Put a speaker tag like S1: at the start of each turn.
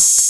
S1: You.